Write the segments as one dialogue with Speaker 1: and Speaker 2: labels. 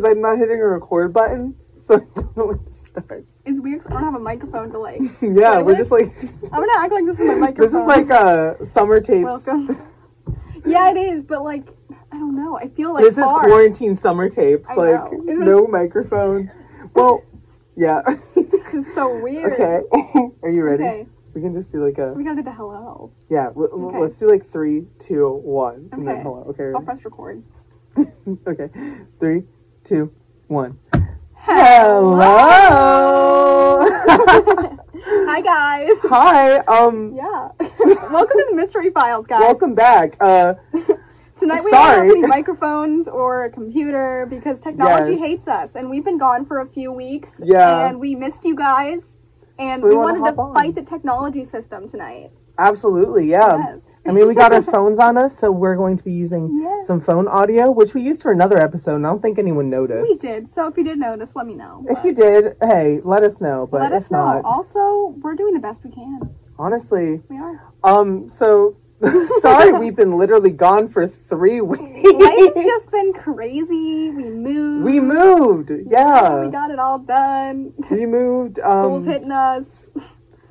Speaker 1: because I'm not hitting a record button, so I don't know when to start.
Speaker 2: It's weird 'cause I don't have a microphone to like.
Speaker 1: Yeah, we're just like
Speaker 2: I'm gonna act like this is my microphone.
Speaker 1: this is like uh summer tapes.
Speaker 2: Welcome. Yeah, it is, but like, I don't know. I feel like
Speaker 1: this is quarantine summer tapes.
Speaker 2: I
Speaker 1: like
Speaker 2: know.
Speaker 1: no microphone. Well, yeah.
Speaker 2: This is so weird.
Speaker 1: okay. Are you ready?
Speaker 2: Okay.
Speaker 1: We can just do like a
Speaker 2: We gotta do the hello.
Speaker 1: yeah. W-
Speaker 2: Okay.
Speaker 1: Let's do like three, two, one, and then
Speaker 2: Okay.
Speaker 1: hello. Okay.
Speaker 2: I'll press record.
Speaker 1: okay. Three, two, one.
Speaker 2: Hello. Hi guys.
Speaker 1: Hi. Um.
Speaker 2: Yeah. Welcome to the Mystery Files, guys.
Speaker 1: Welcome back. Uh.
Speaker 2: Tonight we
Speaker 1: Sorry.
Speaker 2: don't have any microphones or a computer because technology
Speaker 1: Yes.
Speaker 2: hates us, and we've been gone for a few weeks.
Speaker 1: Yeah.
Speaker 2: And we missed you guys, and
Speaker 1: So we
Speaker 2: we, wanted to fight the technology system tonight.
Speaker 1: Absolutely. Yeah.
Speaker 2: Yes.
Speaker 1: I mean, we got our phones on us, so we're going to be using
Speaker 2: Yes.
Speaker 1: some phone audio, which we used for another episode. And I don't think anyone noticed.
Speaker 2: We did. So if you did notice, let me know.
Speaker 1: If you did, hey, let us know. But
Speaker 2: let us know.
Speaker 1: not,
Speaker 2: Also, we're doing the best we can.
Speaker 1: honestly,
Speaker 2: We are.
Speaker 1: um, so sorry, we've been literally gone for three weeks.
Speaker 2: Life's just been crazy. We moved.
Speaker 1: we moved. Yeah,
Speaker 2: We got it all done.
Speaker 1: we moved.
Speaker 2: School's
Speaker 1: Um,
Speaker 2: hitting us.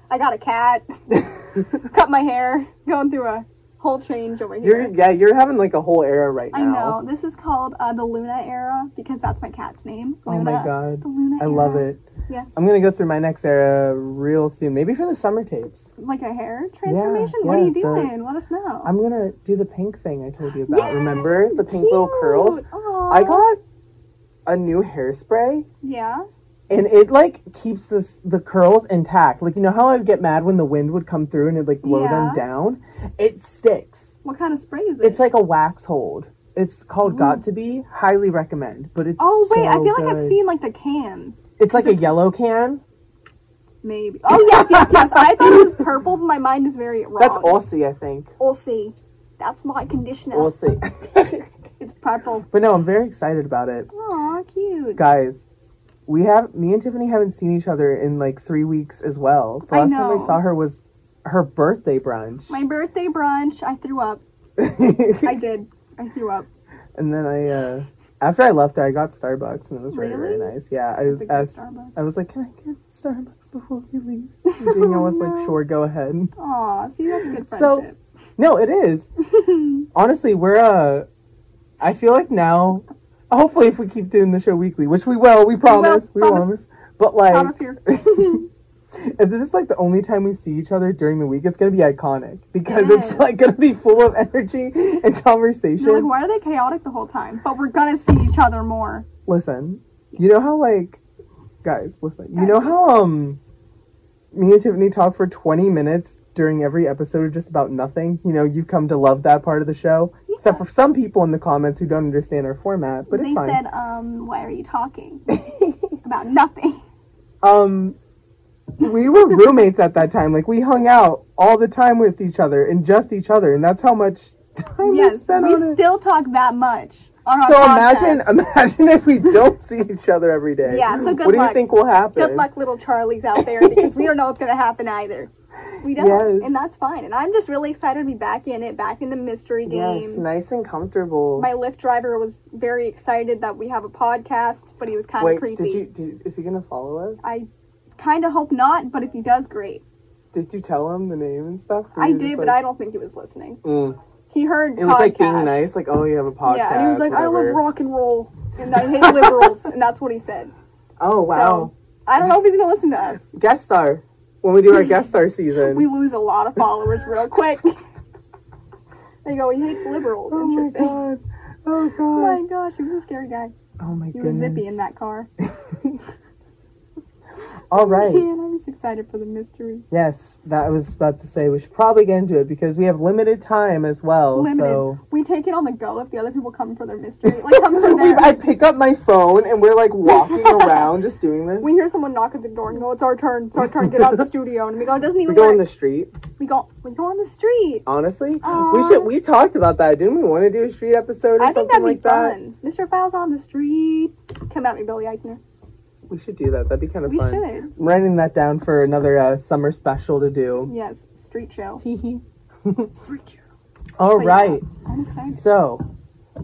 Speaker 2: I got a cat. Cut my hair. Going through a whole change over here.
Speaker 1: you're yeah, you're having like a whole era right now.
Speaker 2: I know. This is called uh, the Luna era because that's my cat's name.
Speaker 1: Oh
Speaker 2: Luna.
Speaker 1: my god,
Speaker 2: The Luna
Speaker 1: I
Speaker 2: era.
Speaker 1: love it.
Speaker 2: Yes.
Speaker 1: I'm gonna go through my next era real soon, maybe for the summer tapes.
Speaker 2: Like a hair transformation? what
Speaker 1: yeah,
Speaker 2: are you
Speaker 1: the-
Speaker 2: doing? Let us know.
Speaker 1: I'm gonna do the pink thing I told you about.
Speaker 2: Yay!
Speaker 1: Remember the pink little curls?
Speaker 2: Cute. Aw.
Speaker 1: I got a new hairspray
Speaker 2: Yeah.
Speaker 1: And it like keeps this the curls intact. Like you know how I would get mad when the wind would come through and it'd like blow them
Speaker 2: Yeah.
Speaker 1: down? It sticks.
Speaker 2: What kind of spray is it?
Speaker 1: It's like a wax hold. It's called oh. Got to Be. Highly recommend. But it's
Speaker 2: Oh wait, I
Speaker 1: so
Speaker 2: feel like I've seen like the can.
Speaker 1: It's like a yellow can.
Speaker 2: Maybe. Oh yes, yes, yes. I thought it was purple, but my mind is very wrong.
Speaker 1: That's Aussie, I think.
Speaker 2: We'll. That's my conditioner.
Speaker 1: We'll.
Speaker 2: It's purple.
Speaker 1: but no, I'm very excited about it.
Speaker 2: Aw, cute.
Speaker 1: Guys, we have me and Tiffany haven't seen each other in like three weeks as well. The
Speaker 2: I
Speaker 1: last time I saw her was her birthday brunch.
Speaker 2: My birthday brunch. I threw up. I did. I threw up.
Speaker 1: and then I uh after I left there I got Starbucks and it was very, very
Speaker 2: Really?
Speaker 1: nice. Yeah. I
Speaker 2: a good
Speaker 1: asked
Speaker 2: Starbucks.
Speaker 1: I was like, Can I get Starbucks before we leave? And Danielle was like. Sure, go ahead.
Speaker 2: Aw, see that's good
Speaker 1: So- No, it is. Honestly, we're uh I feel like now hopefully if we keep doing the show weekly, which we will, we promise. We,
Speaker 2: promise.
Speaker 1: promise. But like
Speaker 2: Promise here.
Speaker 1: if this is like the only time we see each other during the week, it's gonna be iconic because it's like gonna be full of energy and conversation.
Speaker 2: You're like, why are they chaotic the whole time? But we're gonna see each other more.
Speaker 1: listen, you know how like guys, listen. You
Speaker 2: Guys,
Speaker 1: know how um me and Tiffany talk for 20 minutes during every episode of just about nothing? You know, you've come to love that part of the show. Except for some people in the comments who don't understand our format, but
Speaker 2: they
Speaker 1: it's fine.
Speaker 2: said, um, why are you talking about nothing?
Speaker 1: um we were roommates at that time. Like we hung out all the time with each other and just each other, and that's how much time we
Speaker 2: yes,
Speaker 1: spent
Speaker 2: we
Speaker 1: on it.
Speaker 2: still talk that much on our
Speaker 1: So
Speaker 2: podcast.
Speaker 1: imagine, imagine if we don't see each other every day.
Speaker 2: Yeah, so good
Speaker 1: What do you think will happen?
Speaker 2: Good luck, little Charlies out there, because we don't know what's gonna happen either. We don't,
Speaker 1: Yes.
Speaker 2: and that's fine. And I'm just really excited to be back in it, back in the mystery game.
Speaker 1: Yes, nice and comfortable.
Speaker 2: My Lyft driver was very excited that we have a podcast, but he was kind of
Speaker 1: Wait,
Speaker 2: creepy.
Speaker 1: did you? Did, is he gonna follow us?
Speaker 2: I kind of hope not, but if he does, great.
Speaker 1: Did you tell him the name and stuff? Or
Speaker 2: I did,
Speaker 1: just
Speaker 2: but
Speaker 1: like-
Speaker 2: I don't think he was listening.
Speaker 1: Mm.
Speaker 2: He heard
Speaker 1: It was like being nice, like oh, you have a podcast.
Speaker 2: Yeah, and he was like, "I love rock and roll, and I hate liberals," and that's what he said.
Speaker 1: Oh wow,
Speaker 2: So I don't know if he's gonna listen to us.
Speaker 1: guest star. When we do our guest star season.
Speaker 2: We lose a lot of followers real quick. There you go. He hates liberals.
Speaker 1: oh my
Speaker 2: Interesting.
Speaker 1: god. Oh
Speaker 2: Oh my gosh, he was a scary guy.
Speaker 1: Oh my
Speaker 2: He
Speaker 1: goodness.
Speaker 2: was zippy in that car.
Speaker 1: All right.
Speaker 2: Man, I'm just excited for the mysteries.
Speaker 1: Yes, that I was about to say. We should probably get into it because we have limited time as well.
Speaker 2: Limited.
Speaker 1: So
Speaker 2: We take it on the go if the other people come for their mystery. Like come for
Speaker 1: we. I pick up my phone and we're like walking around just doing this.
Speaker 2: we hear someone knock at the door and go, "It's our turn. It's our turn. Get out of the studio." And we go, "It doesn't even."
Speaker 1: We go
Speaker 2: work."
Speaker 1: in the street.
Speaker 2: we go. We go on the street.
Speaker 1: Honestly, uh,
Speaker 2: we
Speaker 1: should. We talked about that. Didn't we want to do a street episode or
Speaker 2: I think
Speaker 1: something
Speaker 2: that'd be
Speaker 1: like that?
Speaker 2: fun. Mr. Files on the street. Come at me, Billy Eichner.
Speaker 1: We should do that. That'd be kind of
Speaker 2: We
Speaker 1: fun.
Speaker 2: should.
Speaker 1: I'm writing that down for another uh, summer special to do.
Speaker 2: Yes, street show.
Speaker 1: Teehee.
Speaker 2: Street show.
Speaker 1: All
Speaker 2: But yeah,
Speaker 1: right.
Speaker 2: I'm excited.
Speaker 1: So,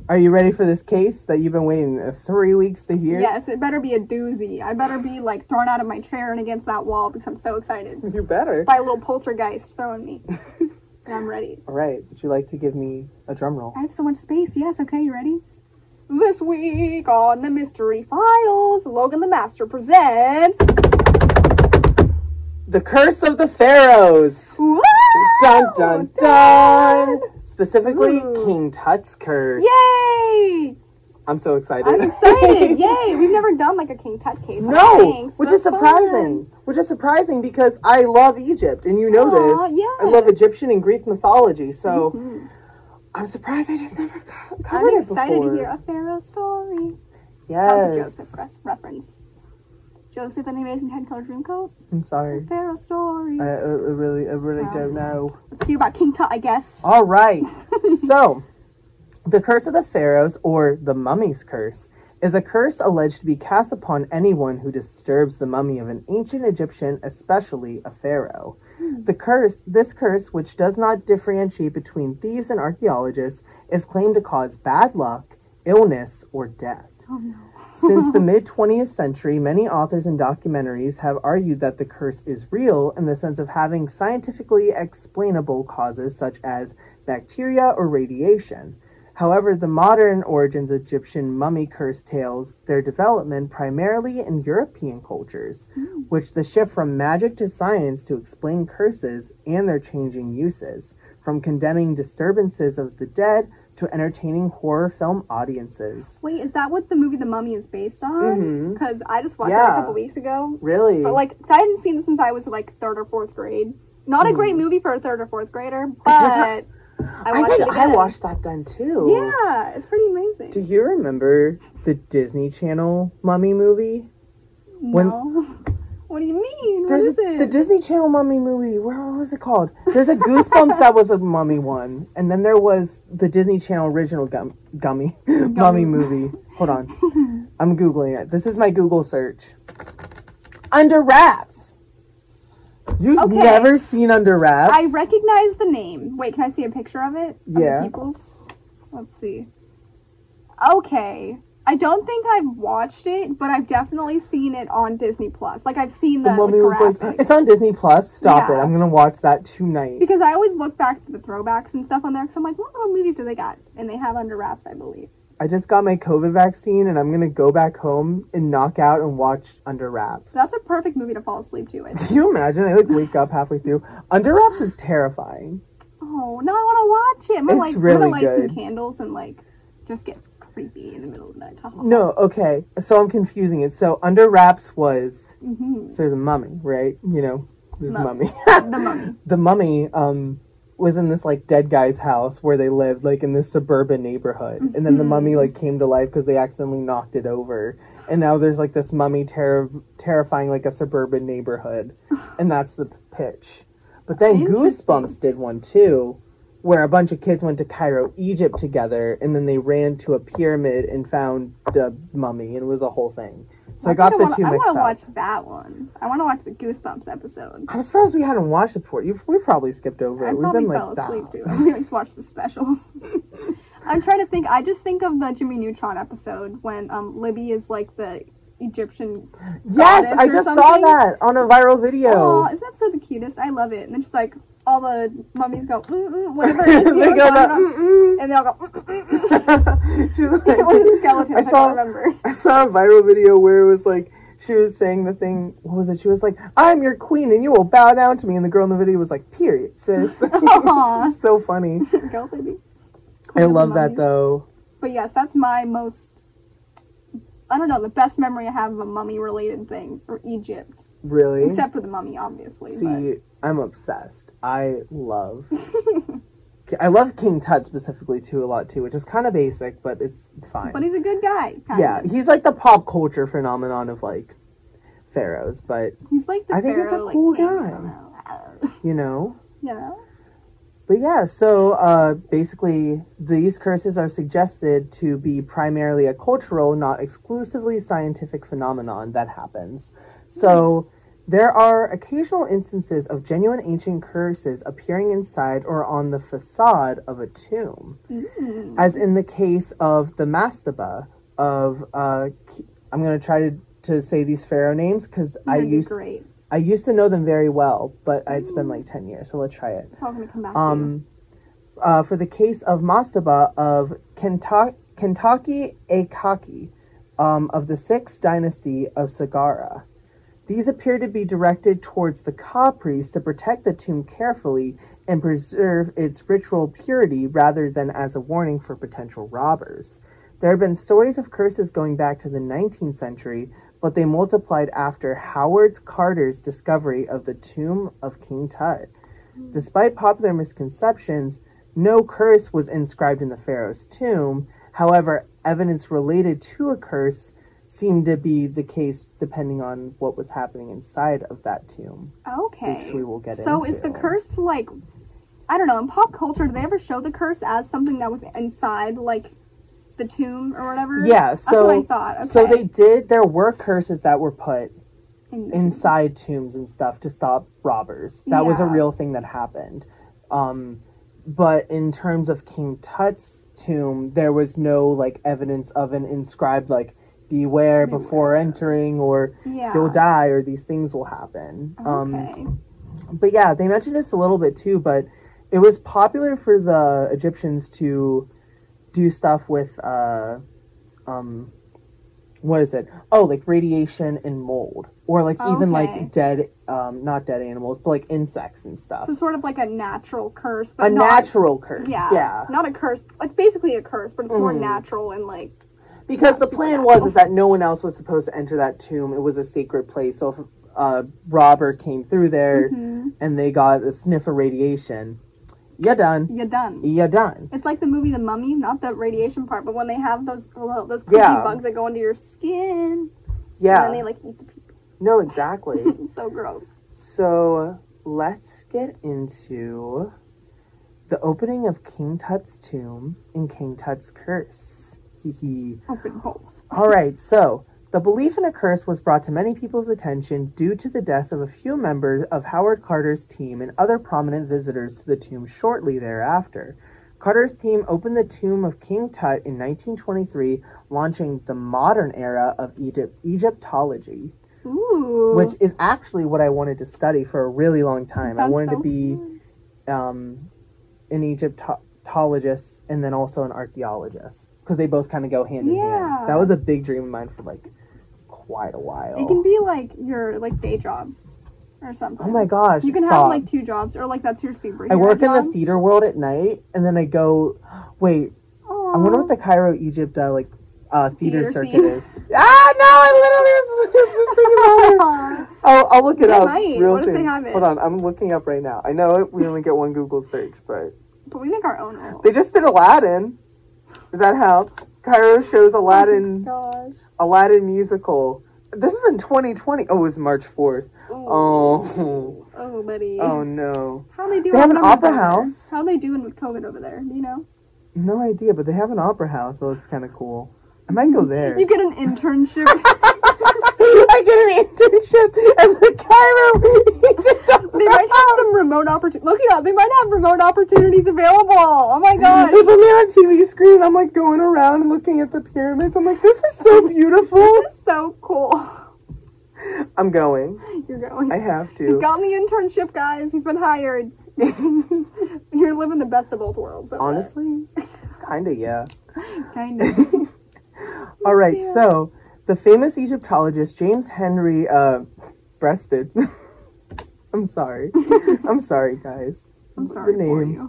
Speaker 1: are you ready for this case that you've been waiting uh, three weeks to hear?
Speaker 2: Yes, it better be a doozy. I better be like thrown out of my chair and against that wall because I'm so excited.
Speaker 1: You better.
Speaker 2: By a little poltergeist throwing me. I'm ready.
Speaker 1: All right. Would you like to give me a drum roll?
Speaker 2: I have so much space. Yes, okay, you ready? This week on the Mystery Files, Logan LaMaster presents.
Speaker 1: The Curse of the Pharaohs.
Speaker 2: Woo!
Speaker 1: Dun dun dun. Specifically,
Speaker 2: Ooh.
Speaker 1: King Tut's curse.
Speaker 2: Yay!
Speaker 1: I'm so excited.
Speaker 2: I'm excited! Yay! We've never done like a King Tut case.
Speaker 1: No,
Speaker 2: Thanks.
Speaker 1: which
Speaker 2: That's
Speaker 1: is surprising. Which is surprising because I love Egypt, and you know
Speaker 2: Aw,
Speaker 1: this. I love. Egyptian and Greek mythology, so
Speaker 2: Mhm.
Speaker 1: I'm surprised I just never co-
Speaker 2: I'm
Speaker 1: covered it
Speaker 2: excited to hear a Pharaoh story. That was a
Speaker 1: yes,
Speaker 2: Joseph reference. Joseph and the Amazing Technicolor Dreamcoat.
Speaker 1: I'm sorry.
Speaker 2: Pharaoh story.
Speaker 1: I, I really, I really
Speaker 2: Wow.
Speaker 1: don't know.
Speaker 2: Let's hear about King Tut, I guess.
Speaker 1: All right. so, the curse of the pharaohs, or the mummy's curse, is a curse alleged to be cast upon anyone who disturbs the mummy of an ancient Egyptian, especially a pharaoh. The curse, this curse, which does not differentiate between thieves and archaeologists, is claimed to cause bad luck, illness, or death.
Speaker 2: Oh no.
Speaker 1: Since the mid 20th century, many authors and documentaries have argued that the curse is real in the sense of having scientifically explainable causes such as bacteria or radiation. However, the modern origins of Egyptian mummy curse tales their development primarily in European cultures, which the shift from magic to science to explain curses and their changing uses, from condemning disturbances of the dead to entertaining horror film audiences.
Speaker 2: Wait, is that what the movie The Mummy is based on? Because I just watched it a couple weeks ago.
Speaker 1: Really?
Speaker 2: But like, I hadn't seen it since I was like third or fourth grade. Not a
Speaker 1: Hmm.
Speaker 2: great movie for a third or fourth grader, but I
Speaker 1: I,
Speaker 2: watched
Speaker 1: think I watched that then too.
Speaker 2: Yeah, it's pretty amazing.
Speaker 1: Do you remember the Disney Channel Mummy movie? when-
Speaker 2: no. what do you mean? What is it?
Speaker 1: the Disney Channel Mummy movie. Where what was it called? There's a Goosebumps that was a mummy one, and then there was the Disney Channel original gum, gummy mummy movie. Hold on, I'm googling it. This is my Google search. Under Wraps. You've
Speaker 2: Okay.
Speaker 1: never seen Under Wraps?
Speaker 2: I recognize the name. Wait, can I see a picture of it? Of
Speaker 1: Yeah.
Speaker 2: People's? Let's see. Okay. I don't think I've watched it, but I've definitely seen it on Disney Plus. Like I've seen the,
Speaker 1: The
Speaker 2: the
Speaker 1: was like, it's on Disney Plus. Stop it! I'm gonna watch that tonight.
Speaker 2: because I always look back to the throwbacks and stuff on there because I'm like, what little movies do they got? And they have Under Wraps, I believe.
Speaker 1: I just got my COVID vaccine and I'm gonna go back home and knock out and watch Under Wraps.
Speaker 2: That's a perfect movie to fall asleep to.
Speaker 1: Can you imagine? I like wake up halfway through. Under Wraps is terrifying.
Speaker 2: Oh, now I want to watch it. I'm gonna
Speaker 1: It's
Speaker 2: like,
Speaker 1: really
Speaker 2: I'm gonna light some candles and like just gets creepy in the middle of the night.
Speaker 1: No, okay. So I'm confusing it. So Under Wraps was
Speaker 2: hmm
Speaker 1: so there's a mummy, right? You know, there's a
Speaker 2: Mummy.
Speaker 1: mummy.
Speaker 2: The mummy.
Speaker 1: the mummy um was in this like dead guy's house where they lived like in this suburban neighborhood. And then the
Speaker 2: Mhm.
Speaker 1: mummy like came to life because they accidentally knocked it over. And now there's like this mummy terror terrifying like a suburban neighborhood. And that's the pitch. But then goosebumps did one too where a bunch of kids went to cairo egypt together and then they ran to a pyramid and found the mummy. And it was a whole thing so i, got the
Speaker 2: wanna,
Speaker 1: two
Speaker 2: I want to watch that one. I want to watch the Goosebumps episode.
Speaker 1: i'm surprised we hadn't watched it before You've, we've probably skipped over
Speaker 2: I
Speaker 1: it we've
Speaker 2: probably
Speaker 1: been
Speaker 2: fell
Speaker 1: like
Speaker 2: asleep
Speaker 1: "Nah."
Speaker 2: too. We just watched the specials. I'm trying to think. I just think of the Jimmy Neutron episode when um Libby is like the Egyptian.
Speaker 1: Yes, I just saw that on a viral video.
Speaker 2: Oh, isn't that episode the cutest? I love it. And then just like all the mummies go mm mm whatever it is.
Speaker 1: they go
Speaker 2: so I
Speaker 1: the,
Speaker 2: don't know.
Speaker 1: mm-mm.
Speaker 2: and they all go. Mm, mm, mm.
Speaker 1: She's like,
Speaker 2: it was a skeleton. I,
Speaker 1: I saw,
Speaker 2: don't remember.
Speaker 1: I saw a viral video where it was like she was saying the thing. What was it? She was like, "I'm your queen, and you will bow down to me." And the girl in the video was like, "Period, sis." So funny.
Speaker 2: Go, Libby.
Speaker 1: I
Speaker 2: Queen
Speaker 1: love that though.
Speaker 2: But yes, that's my most. I don't know the best memory I have of a mummy related thing or Egypt,
Speaker 1: Really.
Speaker 2: except for the mummy, obviously.
Speaker 1: See, I'm obsessed. I love. I love King Tut specifically too a lot too, which is kind of basic, but it's fine.
Speaker 2: but, he's a good guy.
Speaker 1: yeah,
Speaker 2: of.
Speaker 1: he's like the pop culture phenomenon of like pharaohs, but
Speaker 2: he's like the
Speaker 1: I think he's a
Speaker 2: pharaoh, like,
Speaker 1: cool guy. you know.
Speaker 2: Yeah.
Speaker 1: But yeah, so uh, basically, these curses are suggested to be primarily a cultural, not exclusively scientific phenomenon that happens. So There are occasional instances of genuine ancient curses appearing inside or on the facade of a tomb,
Speaker 2: Mm.
Speaker 1: as in the case of the mastaba of. Uh, I'm going to try to, to say these pharaoh names because I used
Speaker 2: great.
Speaker 1: I used to know them very well, but it's been like ten years. So let's try it.
Speaker 2: It's all gonna come back. to
Speaker 1: Um, uh, for the case of Mastaba of Kenta- Kentucky Akaki um, of the sixth dynasty of Saqqara. These appear to be directed towards the Ka priest to protect the tomb carefully and preserve its ritual purity rather than as a warning for potential robbers. There have been stories of curses going back to the 19th century, but they multiplied after Howard Carter's discovery of the tomb of King Tut. Despite popular misconceptions, no curse was inscribed in the pharaoh's tomb. However, evidence related to a curse seemed to be the case depending on what was happening inside of that tomb.
Speaker 2: Okay.
Speaker 1: which we will get
Speaker 2: so is the curse like? I don't know. In pop culture, do they ever show the curse as something that was inside, like the tomb or whatever?
Speaker 1: Yeah,
Speaker 2: That's
Speaker 1: so
Speaker 2: what I thought. Okay.
Speaker 1: so they did there were curses that were put
Speaker 2: In-
Speaker 1: inside tombs and stuff to stop robbers. That was a real thing that happened. Um, but in terms of King Tut's tomb, there was no like evidence of an inscribed like "Beware before entering" or
Speaker 2: yeah.
Speaker 1: "You'll die" or "These things will happen." Um, but yeah, they mentioned this a little bit too. But it was popular for the Egyptians to do stuff with, uh, um, what is it? Oh, like radiation and mold, or like even like dead, um, not dead animals, but like insects and stuff.
Speaker 2: so sort of like a natural curse, but
Speaker 1: A
Speaker 2: not,
Speaker 1: natural curse,
Speaker 2: Yeah.
Speaker 1: yeah.
Speaker 2: Not a curse. It's basically a curse, but it's more
Speaker 1: Mhm.
Speaker 2: natural and like.
Speaker 1: Because the plan was is that no one else was supposed to enter that tomb. It was a sacred place. So if a robber came through there
Speaker 2: Mhm.
Speaker 1: and they got a sniff of radiation, you're done.
Speaker 2: You're done.
Speaker 1: You're done.
Speaker 2: It's like the movie The Mummy, not the radiation part, but when they have those well, those creepy
Speaker 1: Yeah.
Speaker 2: bugs that go into your skin,
Speaker 1: Yeah.
Speaker 2: and then they like eat the people.
Speaker 1: No, exactly.
Speaker 2: So gross.
Speaker 1: so let's get into the opening of King Tut's tomb and King Tut's curse. Hee hee.
Speaker 2: Open both.
Speaker 1: All right, so the belief in a curse was brought to many people's attention due to the deaths of a few members of Howard Carter's team and other prominent visitors to the tomb shortly thereafter. Carter's team opened the tomb of King Tut in 1923, launching the modern era of Egypt Egyptology,
Speaker 2: Ooh.
Speaker 1: which is actually what I wanted to study for a really long time. I wanted
Speaker 2: so
Speaker 1: to be um, an Egyptologist and then also an archaeologist because they both kind of go hand in
Speaker 2: Yeah.
Speaker 1: hand. That was a big dream of mine for like quite a while.
Speaker 2: It can be like your like day job or something.
Speaker 1: oh my gosh!
Speaker 2: You can have like two jobs, or like that's your superhero
Speaker 1: I work in the theater world at night, and then I go. Wait, I wonder what the Cairo Egypt uh, like uh, theater,
Speaker 2: Theater
Speaker 1: circuit
Speaker 2: scene.
Speaker 1: is. Ah, no! I literally was just thinking about it. I'll, I'll look it
Speaker 2: They
Speaker 1: up
Speaker 2: might.
Speaker 1: real
Speaker 2: What
Speaker 1: soon.
Speaker 2: they have it?
Speaker 1: Hold on, I'm looking up right now. I know it, we only get one Google search, but
Speaker 2: but we make our own rules.
Speaker 1: they just did Aladdin. If that helps, Cairo shows oh Aladdin.
Speaker 2: Gosh.
Speaker 1: Aladdin musical. This is in 2020. Oh, it was March 4th.
Speaker 2: Ooh.
Speaker 1: Oh,
Speaker 2: Oh, buddy.
Speaker 1: oh no.
Speaker 2: How they do?
Speaker 1: They have an opera house.
Speaker 2: How they doing with COVID over there? Do you know?
Speaker 1: No idea, but they have an opera house. That looks kind of cool. I might go there.
Speaker 2: You get an internship.
Speaker 1: I get an internship at the Cairo
Speaker 2: they might have some remote opportunities. Look it up. They might have remote opportunities available. Oh my gosh.
Speaker 1: They put me on TV screen. I'm like going around and looking at the pyramids. I'm like, this is so beautiful.
Speaker 2: so cool.
Speaker 1: I'm going.
Speaker 2: You're going.
Speaker 1: I have to.
Speaker 2: He's got the internship, guys. He's been hired. You're living the best of both worlds.
Speaker 1: Honestly, kinda yeah.
Speaker 2: kind of.
Speaker 1: All right,
Speaker 2: Yeah.
Speaker 1: so the famous Egyptologist James Henry uh, Breasted. I'm sorry. I'm sorry, guys.
Speaker 2: I'm sorry
Speaker 1: the names.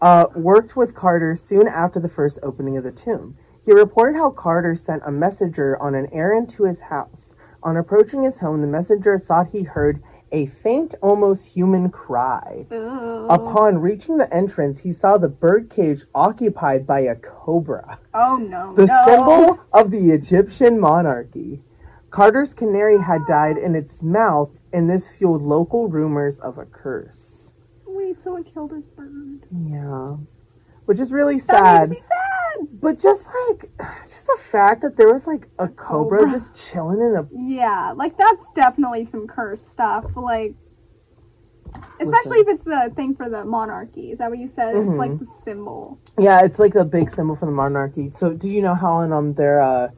Speaker 1: Uh, worked with Carter soon after the first opening of the tomb. He reported how Carter sent a messenger on an errand to his house. On approaching his home, the messenger thought he heard a faint, almost human cry.
Speaker 2: Ugh.
Speaker 1: Upon reaching the entrance, he saw the birdcage occupied by a cobra,
Speaker 2: Oh no.
Speaker 1: the
Speaker 2: no.
Speaker 1: symbol of the Egyptian monarchy. Carter's canary had died in its mouth, and this fueled local rumors of a curse.
Speaker 2: Wait, so it killed his bird.
Speaker 1: Yeah. Which is really
Speaker 2: That
Speaker 1: sad.
Speaker 2: makes me sad.
Speaker 1: But just like, just the fact that there was like a cobra,
Speaker 2: cobra.
Speaker 1: just chilling in a.
Speaker 2: Yeah, like that's definitely some cursed stuff. Like, especially if it's the thing for the monarchy. Is that what you said? It's like the symbol.
Speaker 1: Yeah, it's like the big symbol for the monarchy. So, do you know how on um their uh,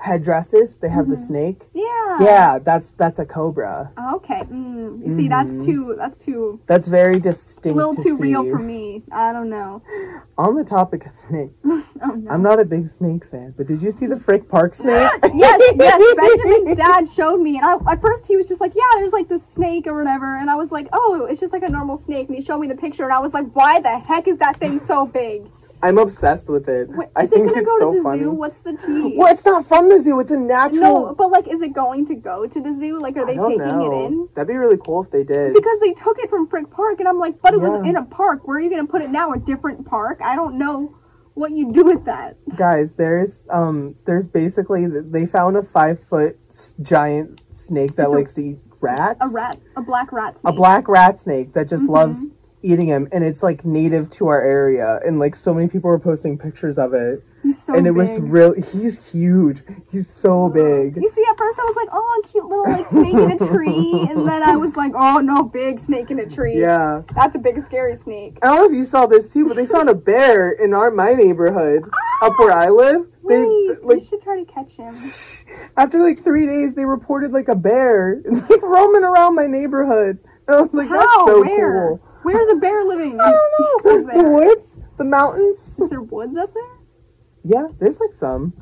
Speaker 1: headdresses they have the snake?
Speaker 2: Yeah.
Speaker 1: Yeah, that's that's a cobra.
Speaker 2: Okay. Mm. You see, that's too. That's too.
Speaker 1: That's very distinct.
Speaker 2: A little
Speaker 1: to
Speaker 2: too real for me. I don't know.
Speaker 1: On the topic of snakes,
Speaker 2: Oh no.
Speaker 1: I'm not a big snake fan, but did you see the Frick Park snake?
Speaker 2: yes, yes. Benjamin's dad showed me, and I, at first he was just like, "Yeah, there's like this snake or whatever," and I was like, "Oh, it's just like a normal snake." And he showed me the picture, and I was like, "Why the heck is that thing so big?"
Speaker 1: I'm obsessed with it.
Speaker 2: Wait,
Speaker 1: I think
Speaker 2: it
Speaker 1: it's
Speaker 2: go
Speaker 1: so
Speaker 2: to the
Speaker 1: funny.
Speaker 2: zoo? What's the tea?
Speaker 1: Well, it's not from the zoo. It's a natural.
Speaker 2: No, but like, is it going to go to the zoo? Like, are they taking
Speaker 1: know.
Speaker 2: it in?
Speaker 1: That'd be really cool if they did.
Speaker 2: Because they took it from Frick Park, and I'm like, but it was in a park. Where are you gonna put it now? A different park? I don't know what you do with that.
Speaker 1: Guys, there's um, there's basically they found a five foot giant snake that
Speaker 2: It's a-
Speaker 1: likes to eat rats.
Speaker 2: A rat, a black rat snake.
Speaker 1: A black rat snake that just
Speaker 2: Mm-hmm.
Speaker 1: loves eating him, and it's like native to our area, and like so many people were posting pictures of it,
Speaker 2: He's so
Speaker 1: and it
Speaker 2: big.
Speaker 1: was real. He's huge. He's so big.
Speaker 2: You see, at first I was like, oh, cute little like snake in a tree, and then I was like, oh no, big snake in a tree.
Speaker 1: Yeah.
Speaker 2: That's a big scary snake.
Speaker 1: I don't know if you saw this too, but they found a bear in our my neighborhood ah, up where I live. They
Speaker 2: Wait,
Speaker 1: like
Speaker 2: we should try to catch him.
Speaker 1: after like three days, they reported like a bear like roaming around my neighborhood. And I was like, that's
Speaker 2: How?
Speaker 1: so
Speaker 2: Where?
Speaker 1: cool.
Speaker 2: Where's a bear living?
Speaker 1: I don't know. The, woods, the mountains.
Speaker 2: Is there woods up there?
Speaker 1: Yeah, there's like some.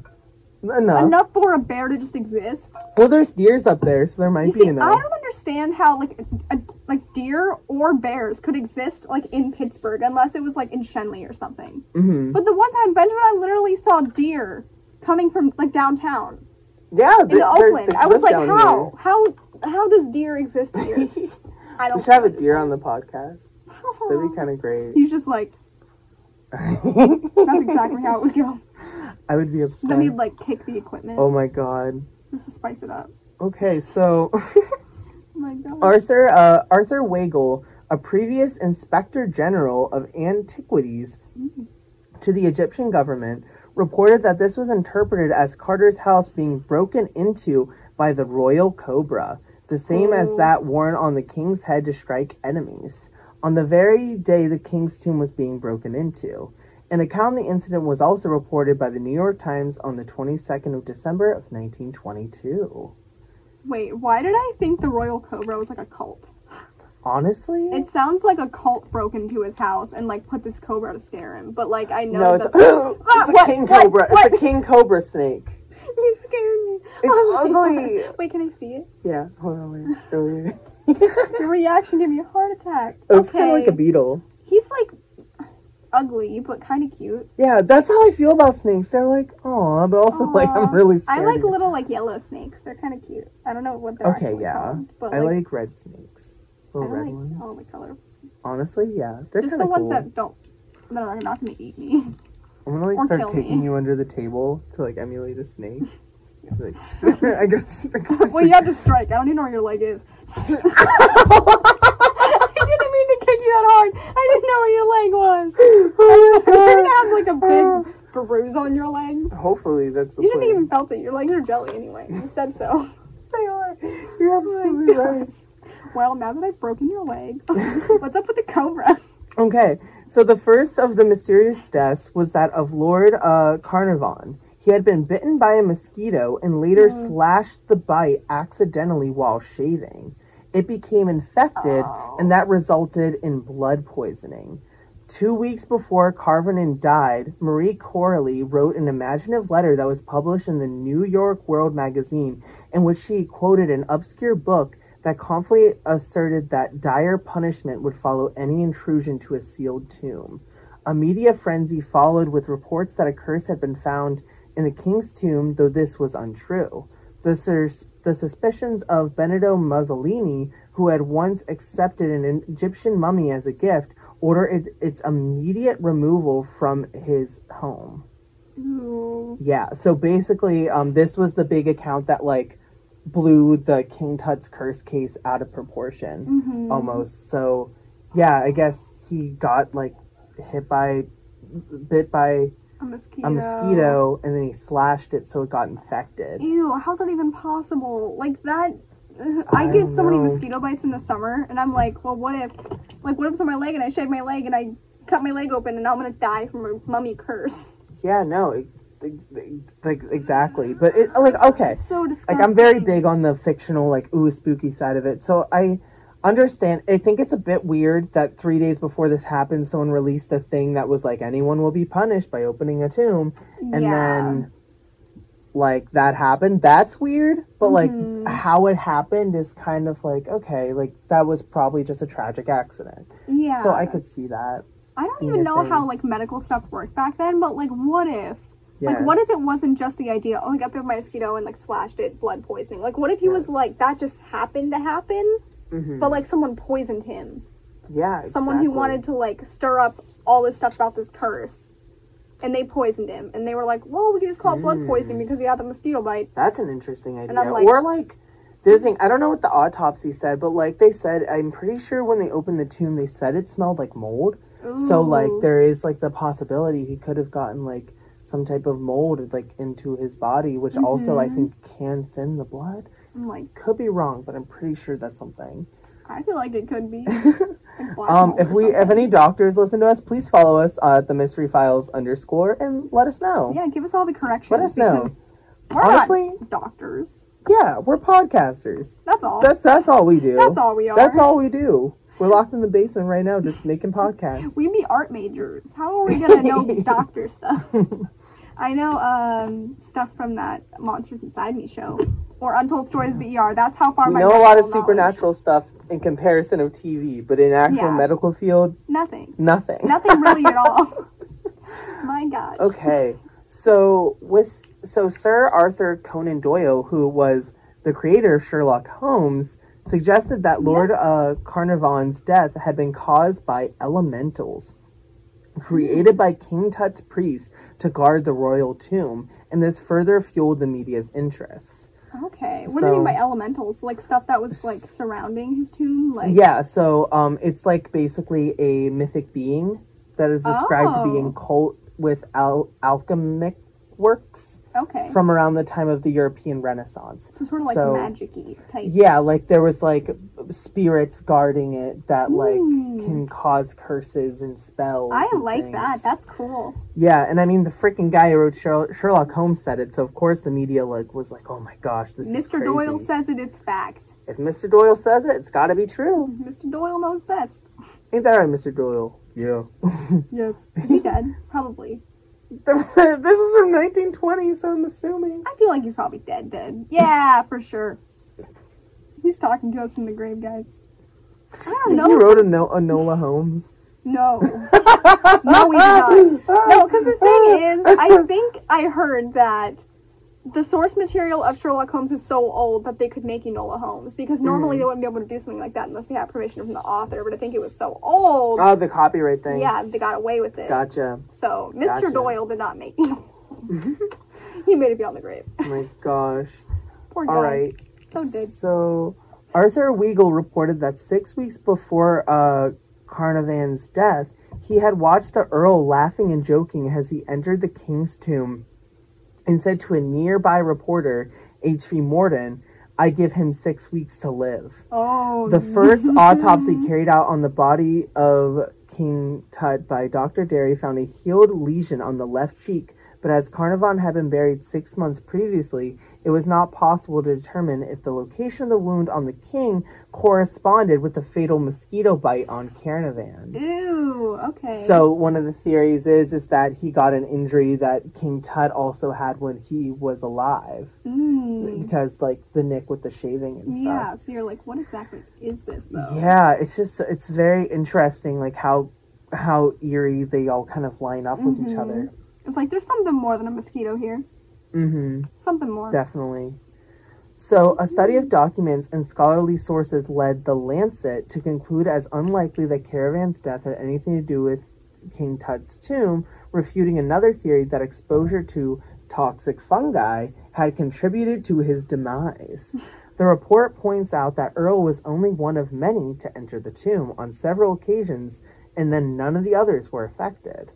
Speaker 1: Enough.
Speaker 2: Enough for a bear to just exist.
Speaker 1: Well, there's deers up there, so there might
Speaker 2: You
Speaker 1: be
Speaker 2: see, I don't understand how like a, a, like deer or bears could exist like in Pittsburgh unless it was like in Schenley or something.
Speaker 1: hmm
Speaker 2: But the one time Benjamin, I literally saw deer coming from like downtown
Speaker 1: Yeah,
Speaker 2: in Oakland. I was like, how? How? How does deer exist here? I don't.
Speaker 1: We should have a deer on the podcast. That'd be kind of great.
Speaker 2: He's just like that's exactly how it would go.
Speaker 1: I would be obsessed.
Speaker 2: Then he'd like kick the equipment
Speaker 1: oh my god.
Speaker 2: just to spice it up.
Speaker 1: Okay, so
Speaker 2: Oh my god.
Speaker 1: Arthur uh, Arthur Weigall, a previous Inspector General of Antiquities to the Egyptian government, reported that this was interpreted as Carter's house being broken into by the royal cobra, the same as
Speaker 2: Oh.
Speaker 1: that worn on the king's head to strike enemies. On the very day the king's tomb was being broken into. An account of the incident was also reported by the New York Times on the 22nd of December of 1922.
Speaker 2: Wait, why did I think the royal cobra was like a cult?
Speaker 1: Honestly,
Speaker 2: It sounds like a cult broke into his house and like put this cobra to scare him. But like I know
Speaker 1: No, it's,
Speaker 2: that's
Speaker 1: it's ah, a
Speaker 2: What?
Speaker 1: king cobra.
Speaker 2: What?
Speaker 1: It's a king cobra snake.
Speaker 2: you scared me.
Speaker 1: It's
Speaker 2: Oh
Speaker 1: ugly.
Speaker 2: Wait, can I see it?
Speaker 1: Yeah, hold on, wait.
Speaker 2: Your reaction gave me a heart attack.
Speaker 1: It's
Speaker 2: okay.
Speaker 1: kind of like a beetle.
Speaker 2: He's like ugly but kind of cute.
Speaker 1: Yeah, that's how I feel about snakes. They're like, oh, but also like I'm really scared. I like
Speaker 2: little like yellow snakes. They're kind of cute. I don't know what they're
Speaker 1: Okay, yeah.
Speaker 2: called, but
Speaker 1: I
Speaker 2: like,
Speaker 1: like red snakes. Little red
Speaker 2: like
Speaker 1: ones.
Speaker 2: all the color.
Speaker 1: Honestly, yeah, they're
Speaker 2: Just the ones
Speaker 1: cool.
Speaker 2: that don't that are not gonna eat me.
Speaker 1: I'm gonna like
Speaker 2: or
Speaker 1: start kicking
Speaker 2: me.
Speaker 1: you under the table to like emulate a snake. Like, I guess.
Speaker 2: well, you have to strike. I don't even know where your leg is. I didn't mean to kick you that hard. I didn't know where your leg was.
Speaker 1: Oh
Speaker 2: You're gonna have like a big bruise on your leg.
Speaker 1: Hopefully, that's the
Speaker 2: You
Speaker 1: plan.
Speaker 2: even felt it. Your legs are jelly anyway. You said so.
Speaker 1: They are. You're absolutely
Speaker 2: God.
Speaker 1: right.
Speaker 2: Well, now that I've broken your leg, what's up with the cobra?
Speaker 1: Okay, so the first of the mysterious deaths was that of Lord uh, Carnarvon. He had been bitten by a mosquito and later
Speaker 2: Mm.
Speaker 1: slashed the bite accidentally while shaving. It became infected,
Speaker 2: Oh.
Speaker 1: and that resulted in blood poisoning. Two weeks before Carnarvon died, Marie Corelli wrote an imaginative letter that was published in the New York World magazine, in which she quoted an obscure book that confidently asserted that dire punishment would follow any intrusion to a sealed tomb. A media frenzy followed with reports that a curse had been found in the king's tomb, though this was untrue. The, sus- the suspicions of Benedetto Mussolini, who had once accepted an Egyptian mummy as a gift, ordered it, its immediate removal from his home.
Speaker 2: Ooh.
Speaker 1: Yeah, so basically, um, this was the big account that like blew the King Tut's curse case out of proportion,
Speaker 2: Mhm.
Speaker 1: almost. So, yeah, I guess he got like hit by, bit by
Speaker 2: A mosquito.
Speaker 1: a mosquito and then he slashed it so it got infected.
Speaker 2: Ew, how's that even possible? Like that. I
Speaker 1: I
Speaker 2: get so many mosquito bites in the summer, and I'm like, well, what if, like, what if it's on my leg and I shave my leg and I cut my leg open and now I'm gonna die from a mummy curse?
Speaker 1: Yeah, no, it- like exactly. But it like okay,
Speaker 2: It's so disgusting.
Speaker 1: like I'm very big on the fictional like ooh spooky side of it. So I understand. I think it's a bit weird that three days before this happened, someone released a thing that was like anyone will be punished by opening a tomb, and
Speaker 2: yeah.
Speaker 1: then like that happened. That's weird. But like
Speaker 2: Mhm.
Speaker 1: how it happened is kind of like okay, like that was probably just a tragic accident.
Speaker 2: yeah.
Speaker 1: So I could see that.
Speaker 2: I don't even know
Speaker 1: thing.
Speaker 2: how like medical stuff worked back then, but like, what if? Like, what if it wasn't just the idea? Oh, I got bit by a mosquito and like slashed it, blood poisoning. Like, what if he was like that just happened to happen,
Speaker 1: Mhm.
Speaker 2: but like someone poisoned him?
Speaker 1: yeah,
Speaker 2: someone who wanted to like stir up all this stuff about this curse and they poisoned him and they were like well we can just call it blood
Speaker 1: Mm.
Speaker 2: poisoning because he had the mosquito bite
Speaker 1: That's an interesting idea.
Speaker 2: I'm like-
Speaker 1: or like the other thing, I don't know what the autopsy said, but like they said, I'm pretty sure when they opened the tomb, they said it smelled like mold. So like there is like the possibility he could have gotten like some type of mold like into his body, which also I
Speaker 2: Mhm.
Speaker 1: think can thin the blood.
Speaker 2: I'm like
Speaker 1: Could be wrong, but I'm pretty sure that's something.
Speaker 2: i feel like it could be like
Speaker 1: Um, if we if any doctors listen to us, please follow us uh, at the mystery files underscore and let us know.
Speaker 2: yeah give us all the corrections
Speaker 1: Let us know.
Speaker 2: we're
Speaker 1: Honestly-
Speaker 2: doctors
Speaker 1: Yeah, we're podcasters.
Speaker 2: that's all
Speaker 1: That's that's all we do.
Speaker 2: that's all we are
Speaker 1: That's all we do. We're locked in the basement right now, just making podcasts.
Speaker 2: we be art majors how are we gonna know doctor stuff I know um, stuff from that Monsters Inside Me show or Untold Stories of the ER. That's how far
Speaker 1: We
Speaker 2: my
Speaker 1: know a lot of
Speaker 2: knowledge-
Speaker 1: supernatural stuff in comparison of TV, but in actual
Speaker 2: Yeah.
Speaker 1: medical field,
Speaker 2: Nothing.
Speaker 1: nothing.
Speaker 2: Nothing really at all. My God.
Speaker 1: Okay, so with so Sir Arthur Conan Doyle, who was the creator of Sherlock Holmes, suggested that Lord
Speaker 2: Yes.
Speaker 1: uh, Carnarvon's death had been caused by elementals created by King Tut's priests to guard the royal tomb, and this further fueled the media's interests.
Speaker 2: Okay. What do you mean by elementals? Like stuff that was like surrounding his tomb? Like
Speaker 1: Yeah, so um, it's like basically a mythic being that is described to be
Speaker 2: Oh.
Speaker 1: in cult with al- alchemic works
Speaker 2: Okay.
Speaker 1: from around the time of the European Renaissance.
Speaker 2: so sort of like
Speaker 1: so-
Speaker 2: magic-y type.
Speaker 1: Yeah, like there was like spirits guarding it that like
Speaker 2: Mm.
Speaker 1: can cause curses and spells.
Speaker 2: I
Speaker 1: and
Speaker 2: like that. That's cool.
Speaker 1: yeah, and I mean the freaking guy who wrote Sherlock Holmes said it, so of course the media like was like, "Oh my gosh, this is
Speaker 2: Mr. Doyle says it, it's fact.
Speaker 1: if Mr. Doyle says it, it's got to be true.
Speaker 2: Mr. Doyle knows best.
Speaker 1: Ain't that right, Mr. Doyle? Yeah.
Speaker 2: Yes. Is he dead? Probably.
Speaker 1: this is from 1920, so I'm assuming.
Speaker 2: I feel like he's probably dead, dead. Yeah, for sure. He's talking to us from the grave, guys. I don't
Speaker 1: He
Speaker 2: know.
Speaker 1: wrote a, no- Holmes.
Speaker 2: No. No, we did not. No, because the thing is, I think I heard that the source material of Sherlock Holmes is so old that they could make Enola Holmes. Because normally
Speaker 1: Mhm.
Speaker 2: they wouldn't be able to do something like that unless they had permission from the author. But I think it was so old.
Speaker 1: Oh, the copyright thing.
Speaker 2: yeah, they got away with it.
Speaker 1: Gotcha.
Speaker 2: So Mr.
Speaker 1: Gotcha.
Speaker 2: Doyle did not make Enola Holmes. he made it beyond the grave.
Speaker 1: Oh my gosh.
Speaker 2: Poor guy.
Speaker 1: All right.
Speaker 2: So did.
Speaker 1: So Arthur Weigall reported that six weeks before uh, Carnarvon's death, he had watched the Earl laughing and joking as he entered the king's tomb and said to a nearby reporter, H.V. Morton, I give him six weeks to live.
Speaker 2: Oh.
Speaker 1: The first autopsy carried out on the body of King Tut by Dr. Derry found a healed lesion on the left cheek, but as Carnarvon had been buried six months previously, it was not possible to determine if the location of the wound on the king corresponded with the fatal mosquito bite on Carnarvon.
Speaker 2: Ew. Okay.
Speaker 1: So one of the theories is is that he got an injury that King Tut also had when he was alive,
Speaker 2: Mm.
Speaker 1: because like the nick with the shaving and stuff.
Speaker 2: Yeah. So you're like, what exactly is this though?
Speaker 1: Yeah, it's just it's very interesting, like how how eerie they all kind of line up with each
Speaker 2: Mhm.
Speaker 1: other.
Speaker 2: It's like there's something more than a mosquito here.
Speaker 1: Mm-hmm.
Speaker 2: Something more.
Speaker 1: Definitely. So, a study of documents and scholarly sources led the Lancet to conclude as unlikely that Carnarvon's death had anything to do with King Tut's tomb, refuting another theory that exposure to toxic fungi had contributed to his demise. The report points out that Earl was only one of many to enter the tomb on several occasions, and then none of the others were affected.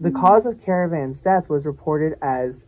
Speaker 1: The mm. cause of Carnarvon's death was reported as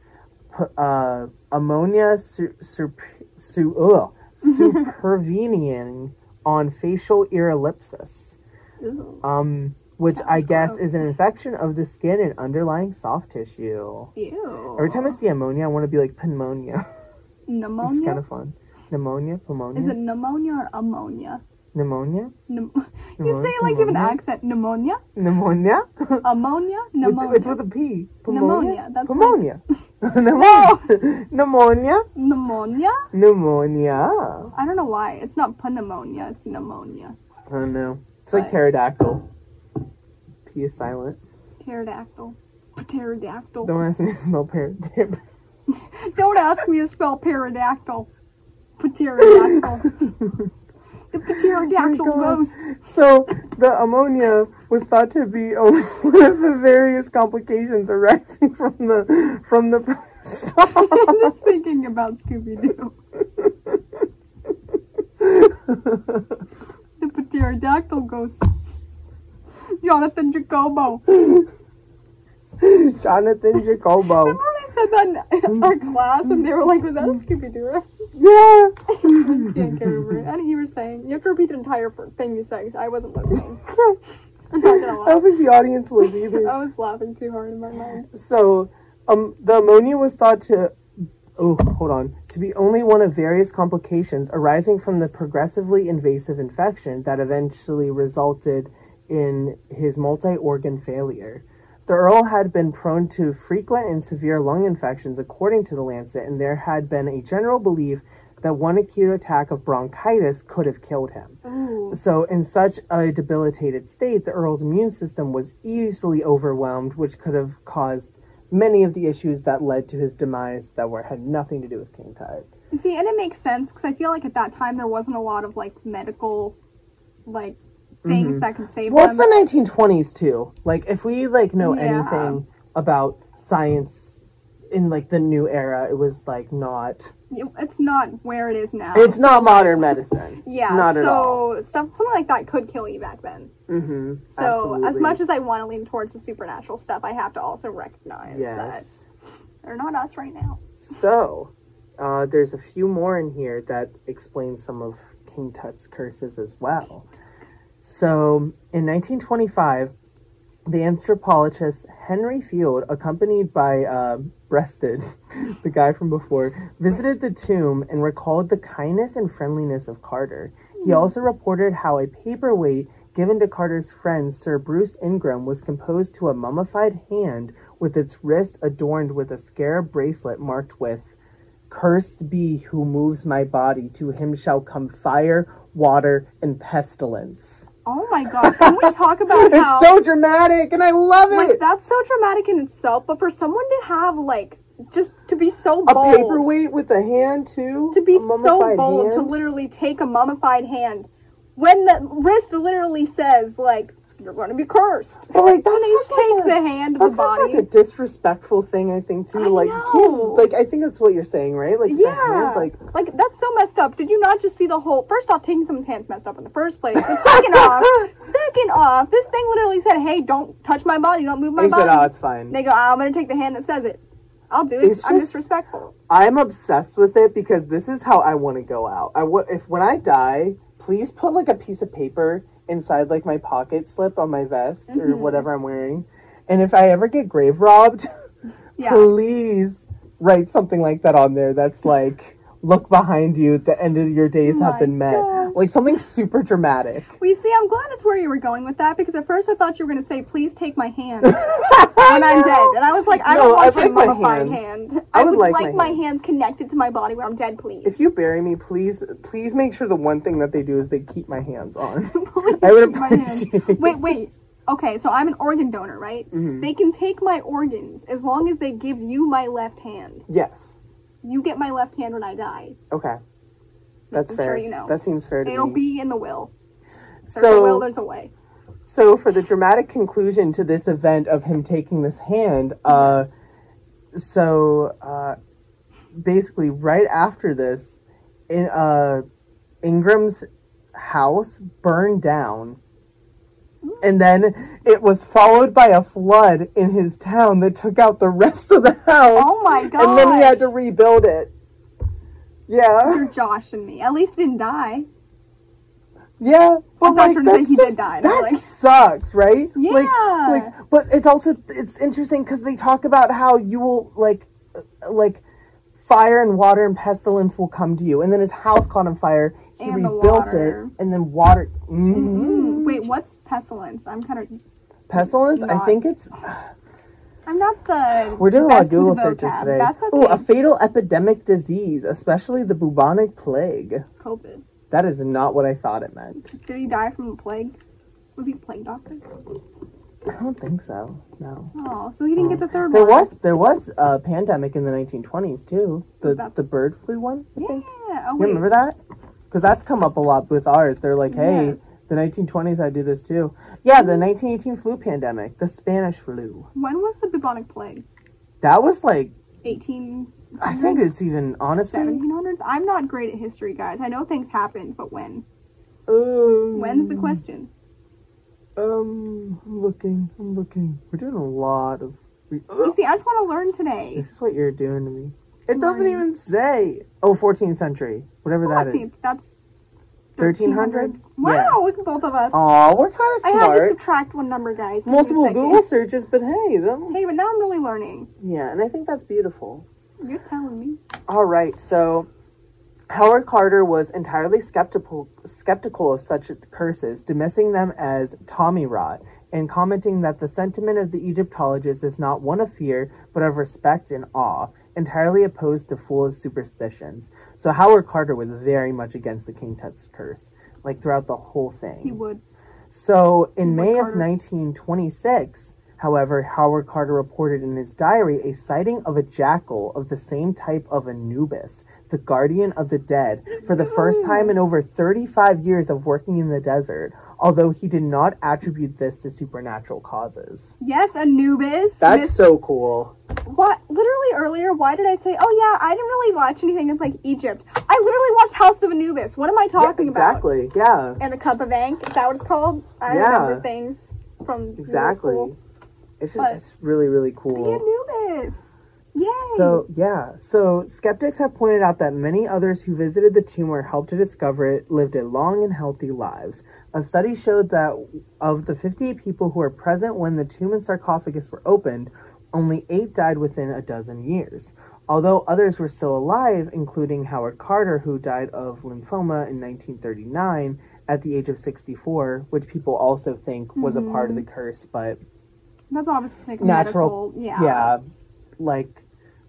Speaker 1: uh, ammonia su- sur- su- ugh, supervening on facial erysipelas,
Speaker 2: Ew.
Speaker 1: um, which I guess
Speaker 2: gross.
Speaker 1: is an infection of the skin and underlying soft tissue.
Speaker 2: Ew.
Speaker 1: Every time I see ammonia, I want to be like pneumonia.
Speaker 2: Pneumonia?
Speaker 1: it's kind of fun. Pneumonia, pneumonia,
Speaker 2: Is it pneumonia or ammonia?
Speaker 1: Pneumonia,
Speaker 2: Pneum- you say it like you have an
Speaker 1: Pneumonia?
Speaker 2: accent. Pneumonia,
Speaker 1: pneumonia.
Speaker 2: ammonia, pneumonia.
Speaker 1: it's with a P.
Speaker 2: Pneumonia, that's
Speaker 1: pneumonia. pneumonia. pneumonia.
Speaker 2: pneumonia.
Speaker 1: Pneumonia.
Speaker 2: I don't know why. It's not pneumonia. It's pneumonia.
Speaker 1: I don't know. It's like pterodactyl. P is silent.
Speaker 2: Pterodactyl. Pterodactyl.
Speaker 1: Don't ask me to spell pterodactyl.
Speaker 2: Don't ask me to spell pterodactyl. Pterodactyl. The pterodactyl
Speaker 1: Oh
Speaker 2: ghost.
Speaker 1: So the ammonia was thought to be one of the various complications arising from the from the.
Speaker 2: I'm just thinking about Scooby Doo. The pterodactyl ghost. Jonathan Jacobo.
Speaker 1: Jonathan Jacobo.
Speaker 2: Remember when I said that in our class and they were like, was that a Scooby Doo?
Speaker 1: Yeah.
Speaker 2: I can't remember. I think you were saying. You have to repeat the entire thing you said I wasn't listening. I'm not gonna
Speaker 1: I don't think the audience was either.
Speaker 2: I was laughing too hard in my mind.
Speaker 1: So, um, the ammonia was thought to, oh, hold on, to be only one of various complications arising from the progressively invasive infection that eventually resulted in his multi-organ failure. The Earl had been prone to frequent and severe lung infections, according to the Lancet, and there had been a general belief that one acute attack of bronchitis could have killed him.
Speaker 2: Ooh.
Speaker 1: So, in such a debilitated state, the Earl's immune system was easily overwhelmed, which could have caused many of the issues that led to his demise that were had nothing to do with King Tut.
Speaker 2: See, and it makes sense because I feel like at that time there wasn't a lot of like medical, like things that could save
Speaker 1: Mm-hmm. Well, it's the 1920s too. Like, if we like know
Speaker 2: Yeah.
Speaker 1: anything about science in like the new era, it was like not.
Speaker 2: It's not where it is now.
Speaker 1: It's not modern medicine.
Speaker 2: Yeah,
Speaker 1: not
Speaker 2: so
Speaker 1: at all.
Speaker 2: stuff something like that could kill you back then.
Speaker 1: Mm-hmm.
Speaker 2: So as much as I want to lean towards the supernatural stuff, I have to also recognize
Speaker 1: yes.
Speaker 2: that they're not us right now.
Speaker 1: So, uh, there's a few more in here that explain some of King Tut's curses as well. So, in 1925, the anthropologist Henry Field, accompanied by uh, Breasted, the guy from before, visited the tomb and recalled the kindness and friendliness of Carter. He also reported how a paperweight given to Carter's friend Sir Bruce Ingram was composed to a mummified hand with its wrist adorned with a scarab bracelet marked with Cursed be who moves my body, to him shall come fire, water, and pestilence.
Speaker 2: Oh my god! Can we talk about how
Speaker 1: It's so dramatic, and I love
Speaker 2: like
Speaker 1: it.
Speaker 2: that's so dramatic in itself? But for someone to have like just to be so
Speaker 1: A
Speaker 2: bold,
Speaker 1: paperweight with a hand too.
Speaker 2: to be so bold to literally take a mummified hand when the wrist literally says like you're going to be cursed.
Speaker 1: But like that's
Speaker 2: And they
Speaker 1: such
Speaker 2: take
Speaker 1: like a,
Speaker 2: the hand of the
Speaker 1: that's such
Speaker 2: body.
Speaker 1: like a disrespectful thing. I think too.
Speaker 2: I
Speaker 1: like
Speaker 2: know.
Speaker 1: Like I think that's what you're saying, right? Like
Speaker 2: Yeah,
Speaker 1: hand, like
Speaker 2: like that's so messed up. Did you not just see the whole? First off, taking someone's hands messed up in the first place. But second off, second off, this thing literally said, "Hey, don't touch my body, don't move my
Speaker 1: they
Speaker 2: body."
Speaker 1: said, "Oh, it's fine."
Speaker 2: They go, ah, I'm gonna take the hand that says it. I'll do it.
Speaker 1: It's
Speaker 2: I'm
Speaker 1: just-
Speaker 2: disrespectful.
Speaker 1: I'm obsessed with it because this is how I want to go out. I w- if when I die, please put like a piece of paper inside like my pocket slip on my vest or
Speaker 2: Mm-hmm.
Speaker 1: whatever I'm wearing. And if I ever get grave robbed,
Speaker 2: Yeah.
Speaker 1: please write something like that on there that's like look behind you, the end of your days have
Speaker 2: My
Speaker 1: been met.
Speaker 2: God.
Speaker 1: Like something super dramatic.
Speaker 2: Well, you see, I'm glad that's where you were going with that because at first I thought you were gonna say, "Please take my hand when I'm dead," and I was like, "I
Speaker 1: No,
Speaker 2: don't want
Speaker 1: I'd
Speaker 2: your
Speaker 1: like my
Speaker 2: mummified hand.
Speaker 1: I
Speaker 2: I
Speaker 1: would
Speaker 2: would
Speaker 1: like
Speaker 2: like,
Speaker 1: my
Speaker 2: my
Speaker 1: hands.
Speaker 2: hands connected to my body when I'm dead, please."
Speaker 1: If you bury me, please please make sure the one thing that they do is they keep my hands on.
Speaker 2: Please
Speaker 1: I would
Speaker 2: take my Wait, wait. Okay, so I'm an organ donor, right?
Speaker 1: Mhm.
Speaker 2: They can take my organs as long as they give you my left hand.
Speaker 1: Yes.
Speaker 2: You get my left hand when I die.
Speaker 1: Okay. That's
Speaker 2: I'm
Speaker 1: fair.
Speaker 2: sure you know.
Speaker 1: That seems fair to me.
Speaker 2: It'll
Speaker 1: me.
Speaker 2: be in the will. There's
Speaker 1: so,
Speaker 2: a will, there's a way.
Speaker 1: so for the dramatic conclusion to this event of him taking this hand, uh, so uh, basically right after this, in uh, Ingram's house burned down, And then it was followed by a flood in his town that took out the rest of the house.
Speaker 2: Oh my god.
Speaker 1: And then he had to rebuild it. Yeah.
Speaker 2: You're Josh and me. At least he didn't die.
Speaker 1: Yeah, but
Speaker 2: thought
Speaker 1: like
Speaker 2: you were gonna
Speaker 1: that's
Speaker 2: he did
Speaker 1: just-
Speaker 2: die,
Speaker 1: That
Speaker 2: like-
Speaker 1: sucks, right? Like,
Speaker 2: Yeah.
Speaker 1: like, but it's also it's interesting because they talk about how you will like, uh, like, fire and water and pestilence will come to you, and then his house caught on fire. He
Speaker 2: And
Speaker 1: rebuilt it, and then water.
Speaker 2: Mm,
Speaker 1: Mhm.
Speaker 2: Wait, what's pestilence? I'm kind of.
Speaker 1: pestilence. I think it's
Speaker 2: I'm not the.
Speaker 1: we're doing a lot of Google searches today.
Speaker 2: That's okay.
Speaker 1: Oh, a fatal epidemic disease, especially the bubonic plague.
Speaker 2: COVID.
Speaker 1: That is not what I thought it meant.
Speaker 2: Did he die from the plague? Was he a plague doctor?
Speaker 1: I don't think so. No.
Speaker 2: Oh, so he didn't get the third
Speaker 1: There
Speaker 2: one.
Speaker 1: There was there was a pandemic in the 1920s too. The
Speaker 2: That-
Speaker 1: the bird flu one, I
Speaker 2: Yeah.
Speaker 1: think.
Speaker 2: Oh,
Speaker 1: You
Speaker 2: wait.
Speaker 1: remember that? Because that's come up a lot with ours. They're like, hey,
Speaker 2: Yes.
Speaker 1: the 1920s I do this too. Yeah, the 1918 flu pandemic, the Spanish flu.
Speaker 2: When was the bubonic plague?
Speaker 1: That was like
Speaker 2: 18.
Speaker 1: I think it's even honestly.
Speaker 2: 1700s? I'm not great at history, guys. I know things happened, but when?
Speaker 1: Um,
Speaker 2: When's the question?
Speaker 1: Um, I'm looking. I'm looking. We're doing a lot of. Re-
Speaker 2: You see, I just want to learn today.
Speaker 1: this is what you're doing to me. It doesn't even say. Oh, 14th century. Whatever that is.
Speaker 2: 14th, that's
Speaker 1: 1300s?
Speaker 2: 1300s. Wow,
Speaker 1: Yeah.
Speaker 2: look at both of us.
Speaker 1: Aw, we're kind of smart.
Speaker 2: I had to
Speaker 1: smart.
Speaker 2: subtract one number, guys. Give me a
Speaker 1: Multiple
Speaker 2: second.
Speaker 1: Google searches, but hey, them.
Speaker 2: Hey, but now I'm really learning.
Speaker 1: Yeah, and I think that's beautiful.
Speaker 2: You're telling me.
Speaker 1: All right, so Howard Carter was entirely skeptical skeptical of such curses, dismissing them as Tommy rot, and commenting that the sentiment of the Egyptologists is not one of fear, but of respect and awe, entirely opposed to foolish superstitions. So Howard Carter was very much against the King Tut's curse, like throughout the whole thing.
Speaker 2: He would.
Speaker 1: So in May of 1926, however, Howard Carter reported in his diary a sighting of a jackal of the same type of Anubis, the guardian of the dead, for the first time in over 35 years of working in the desert, although he did not attribute this to supernatural causes.
Speaker 2: Yes, Anubis.
Speaker 1: That's
Speaker 2: Miss-
Speaker 1: so cool.
Speaker 2: what? Literally earlier, why did I say, oh yeah, I didn't really watch anything of like Egypt. I literally watched House of Anubis. What am I talking
Speaker 1: yeah,
Speaker 2: about?
Speaker 1: exactly. Yeah.
Speaker 2: And a cup of ink. Is that what it's called? I
Speaker 1: Yeah.
Speaker 2: remember things from
Speaker 1: Exactly. It's just
Speaker 2: But-
Speaker 1: it's really really cool.
Speaker 2: The Anubis. Yay.
Speaker 1: So yeah, so skeptics have pointed out that many others who visited the tomb or helped to discover it lived a long and healthy lives. A study showed that of the 58 people who were present when the tomb and sarcophagus were opened, only eight died within a dozen years. Although others were still alive, including Howard Carter, who died of lymphoma in 1939 at the age of 64, which people also think was a part of the mm-hmm. curse, but
Speaker 2: That's obviously like
Speaker 1: natural
Speaker 2: medical. Yeah.
Speaker 1: like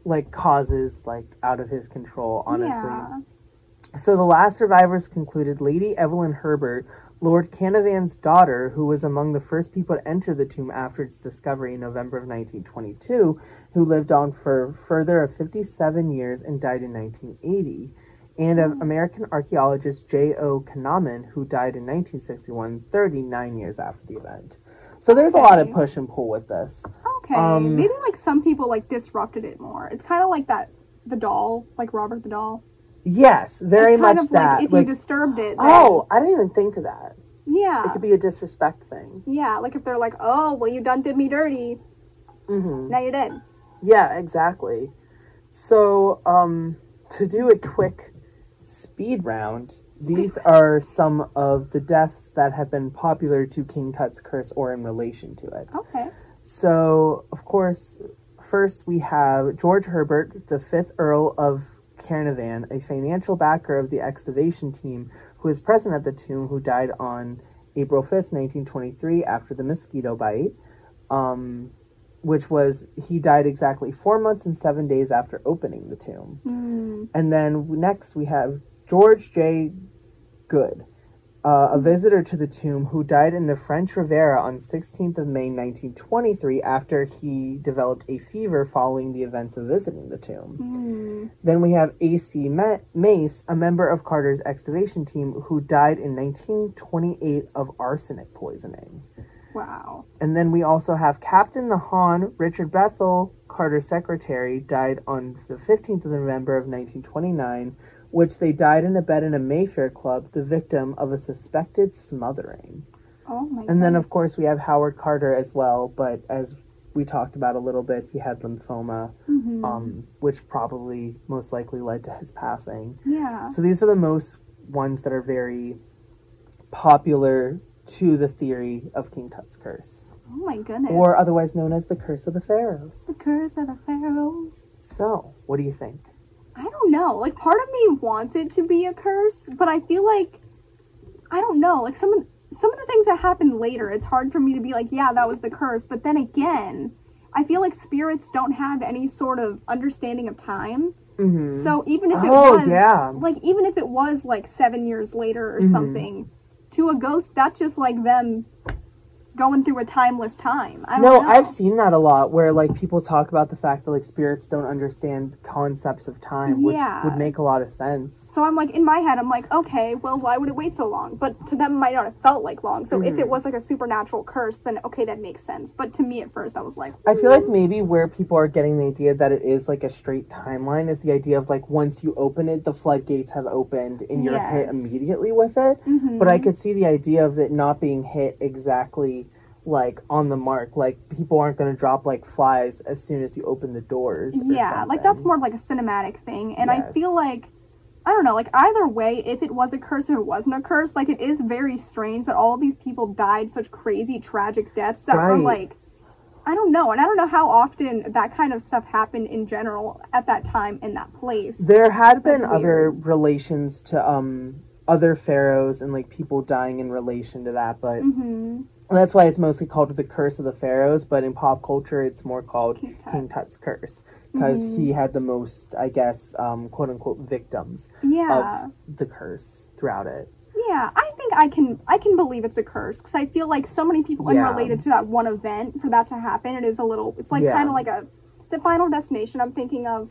Speaker 1: like causes like out of his control honestly.
Speaker 2: Yeah.
Speaker 1: so the last survivors concluded lady evelyn herbert lord Carnarvon's daughter who was among the first people to enter the tomb after its discovery in november of 1922 who lived on for further of 57 years and died in 1980 and of hmm. american archaeologist j.o Kinnaman who died in 1961 39 years after the event. So there's a lot of push and pull with this
Speaker 2: Okay.
Speaker 1: Um,
Speaker 2: Maybe like some people like disrupted it more. It's kind of like that the doll, like Robert the doll.
Speaker 1: Yes, very
Speaker 2: it's kind
Speaker 1: much
Speaker 2: of
Speaker 1: that.
Speaker 2: like if
Speaker 1: Like,
Speaker 2: you disturbed it.
Speaker 1: oh, I didn't even think of that.
Speaker 2: Yeah.
Speaker 1: It could be a disrespect thing.
Speaker 2: yeah. Like if they're like, oh, well, you done did me dirty.
Speaker 1: hmm
Speaker 2: Now you're dead.
Speaker 1: Yeah, exactly. So, um, to do a quick speed round, these are some of the deaths that have been popular to King Tut's curse or in relation to it.
Speaker 2: Okay.
Speaker 1: So, of course, first we have George Herbert, the fifth Earl of Carnarvon, a financial backer of the excavation team who is present at the tomb, who died on April 5th, 1923, after the mosquito bite, um, which was, he died exactly four months and seven days after opening the tomb.
Speaker 2: Hmm.
Speaker 1: And then next we have George J. Gould, uh, a visitor to the tomb who died in the French Riviera on 16th of May 1923 after he developed a fever following the events of visiting the tomb.
Speaker 2: Hmm.
Speaker 1: Then we have A.C. Mace, a member of Carter's excavation team who died in 1928 of arsenic poisoning.
Speaker 2: Wow.
Speaker 1: And then we also have Captain Nahan Richard Bethell, Carter's secretary, died on the 15th of November of 1929, which they died in a bed in a Mayfair club, the victim of a suspected smothering.
Speaker 2: Oh my
Speaker 1: And then, of course, we have Howard Carter as well, but as we talked about a little bit, he had lymphoma,
Speaker 2: Mhm.
Speaker 1: um, which probably most likely led to his passing.
Speaker 2: yeah.
Speaker 1: So these are the most ones that are very popular to the theory of King Tut's curse,
Speaker 2: Oh my goodness.
Speaker 1: or otherwise known as the Curse of the Pharaohs.
Speaker 2: the curse of the pharaohs.
Speaker 1: So, what do you think?
Speaker 2: I don't know. Like part of me wants it to be a curse, but I feel like I don't know. Like some of some of the things that happened later, it's hard for me to be like, yeah, that was the curse. But then again, I feel like spirits don't have any sort of understanding of time.
Speaker 1: Mm-hmm.
Speaker 2: So even if it
Speaker 1: Oh,
Speaker 2: was
Speaker 1: yeah.
Speaker 2: like even if it was like 7 years later or
Speaker 1: Mhm.
Speaker 2: something, to a ghost that's just like them going through a timeless time. I don't
Speaker 1: No,
Speaker 2: know.
Speaker 1: I've seen that a lot where like people talk about the fact that like spirits don't understand concepts of time, which
Speaker 2: Yeah.
Speaker 1: would make a lot of sense.
Speaker 2: So I'm like, in my head, I'm like, okay, well, why would it wait so long? But to them, it might not have felt like long. So if
Speaker 1: Mhm.
Speaker 2: it was like a supernatural curse, then okay, that makes sense. But to me, at first, I was like,
Speaker 1: I feel like maybe where people are getting the idea that it is like a straight timeline is the idea of like once you open it, the floodgates have opened and you're hit immediately with it.
Speaker 2: Mhm.
Speaker 1: But I could see the idea of it not being hit exactly like on the mark. Like people aren't going to drop like flies as soon as you open the doors. or
Speaker 2: yeah, like that's more of like a cinematic thing. And I feel like, I don't know, like either way, if it was a curse or it wasn't a curse, like it is very strange that all these people died such crazy, tragic deaths that were like, I don't know. And I don't know how often that kind of stuff happened in general at that time in that place.
Speaker 1: There had been other relations to um other pharaohs and like people dying in relation to that, but
Speaker 2: hmm
Speaker 1: that's why it's mostly called the curse of the pharaohs. But in pop culture, it's more called
Speaker 2: King Tut.
Speaker 1: King Tut's curse because
Speaker 2: Mhm.
Speaker 1: he had the most, I guess, um, quote unquote victims
Speaker 2: Yeah.
Speaker 1: of the curse throughout it.
Speaker 2: Yeah, I think I can I can believe it's a curse because I feel like so many people
Speaker 1: Yeah.
Speaker 2: unrelated to that one event for that to happen. It is a little. It's like
Speaker 1: Yeah.
Speaker 2: kind of like a. It's a Final Destination. I'm thinking of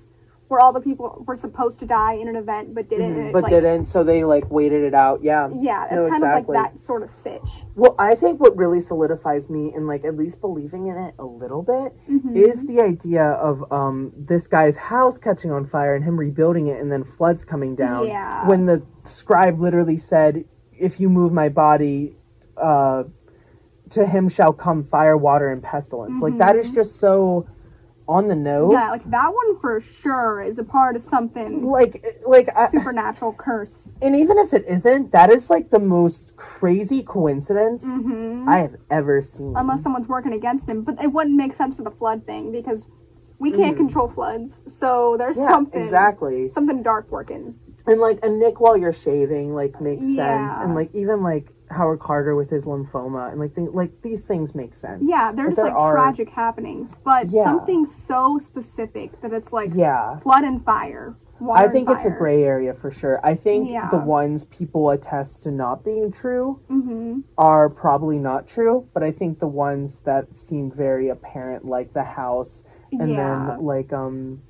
Speaker 2: where all the people were supposed to die in an event but didn't.
Speaker 1: Mm-hmm. but
Speaker 2: like,
Speaker 1: didn't, so they like waited it out. Yeah.
Speaker 2: Yeah, it's
Speaker 1: No,
Speaker 2: kind
Speaker 1: exactly.
Speaker 2: of like that sort of sitch.
Speaker 1: Well, I think what really solidifies me in like at least believing in it a little bit
Speaker 2: Mhm.
Speaker 1: is the idea of um this guy's house catching on fire and him rebuilding it and then floods coming down.
Speaker 2: Yeah.
Speaker 1: When the scribe literally said, "If you move my body, uh, to him shall come fire, water, and pestilence." Like that is just so on the nose.
Speaker 2: Mm-hmm. Yeah, like that one for sure is a part of something
Speaker 1: like like I,
Speaker 2: supernatural curse.
Speaker 1: and even if it isn't, that is like the most crazy coincidence
Speaker 2: hmm
Speaker 1: I have ever seen.
Speaker 2: Unless someone's working against him, but it wouldn't make sense for the flood thing because we can't
Speaker 1: Mhm.
Speaker 2: control floods. So there's
Speaker 1: yeah,
Speaker 2: something
Speaker 1: exactly.
Speaker 2: something dark working.
Speaker 1: And like a nick while you're shaving, like makes sense. And like even like Howard Carter with his lymphoma, and like th- like these things make sense.
Speaker 2: Yeah, they're
Speaker 1: But
Speaker 2: just like
Speaker 1: are-
Speaker 2: tragic happenings, but
Speaker 1: Yeah.
Speaker 2: something so specific that it's like
Speaker 1: Yeah,
Speaker 2: flood and fire.
Speaker 1: I
Speaker 2: and
Speaker 1: think it's a gray area for sure. I think
Speaker 2: Yeah.
Speaker 1: the ones people attest to not being true
Speaker 2: Mhm.
Speaker 1: are probably not true, but I think the ones that seem very apparent, like the house, and
Speaker 2: yeah.
Speaker 1: then like um.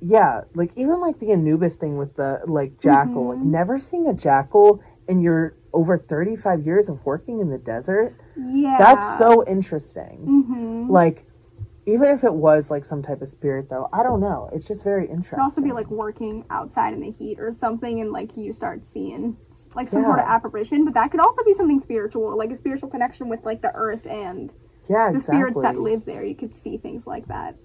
Speaker 1: Yeah, like even like the Anubis thing with the like jackal, like
Speaker 2: Mhm.
Speaker 1: never seeing a jackal in your over 35 years of working in the desert.
Speaker 2: yeah.
Speaker 1: That's so interesting.
Speaker 2: Mhm.
Speaker 1: Like, even if it was like some type of spirit, though, I don't know. It's just very interesting.
Speaker 2: could also be like working outside in the heat or something, and like you start seeing like some sort of apparition. But that could also be something spiritual, like a spiritual connection with like the earth and
Speaker 1: yeah,
Speaker 2: the
Speaker 1: exactly.
Speaker 2: spirits that live there. You could see things like that.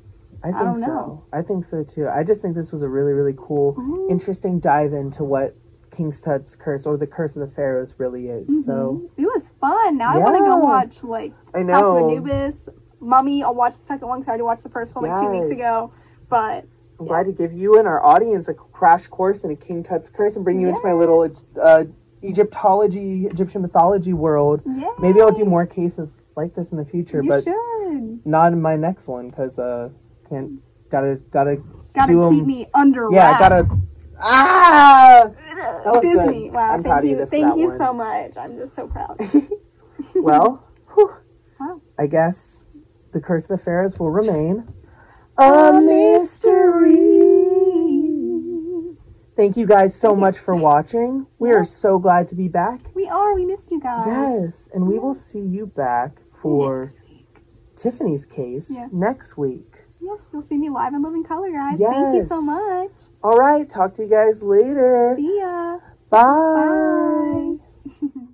Speaker 1: I think
Speaker 2: don't
Speaker 1: so.
Speaker 2: know.
Speaker 1: I think so too. I just think this was a really, really cool,
Speaker 2: Mhm.
Speaker 1: interesting dive into what King's Tut's curse or the curse of the pharaohs really is. So
Speaker 2: Mhm. it was fun. Now I want to go watch like
Speaker 1: I
Speaker 2: House of
Speaker 1: know.
Speaker 2: Anubis, Mummy. I'll watch the second one because I already watched the first one like two weeks ago. But
Speaker 1: I'm glad to give you and our audience a crash course in a King Tut's curse and bring you into my little uh, Egyptology, Egyptian mythology world.
Speaker 2: yeah,
Speaker 1: Maybe I'll do more cases like this in the future,
Speaker 2: You
Speaker 1: but
Speaker 2: should.
Speaker 1: not in my next one because uh can't gotta gotta
Speaker 2: Gotta
Speaker 1: do 'em-
Speaker 2: keep me under
Speaker 1: yeah
Speaker 2: wraps.
Speaker 1: gotta ah was
Speaker 2: Disney.
Speaker 1: good.
Speaker 2: Wow,
Speaker 1: I'm
Speaker 2: thank
Speaker 1: you.
Speaker 2: Thank you
Speaker 1: one.
Speaker 2: so much. I'm just so proud.
Speaker 1: well whew,
Speaker 2: Wow.
Speaker 1: I guess the curse of the pharaohs will remain a mystery thank you guys so much for watching we are so glad to be back
Speaker 2: We are. We missed you guys.
Speaker 1: yes and we will see you back for Tiffany's case
Speaker 2: Yes.
Speaker 1: next week
Speaker 2: Yes, you'll see me live and live in living color, guys. Thank you so much.
Speaker 1: All right talk to you guys later
Speaker 2: See ya.
Speaker 1: Bye.
Speaker 2: Bye.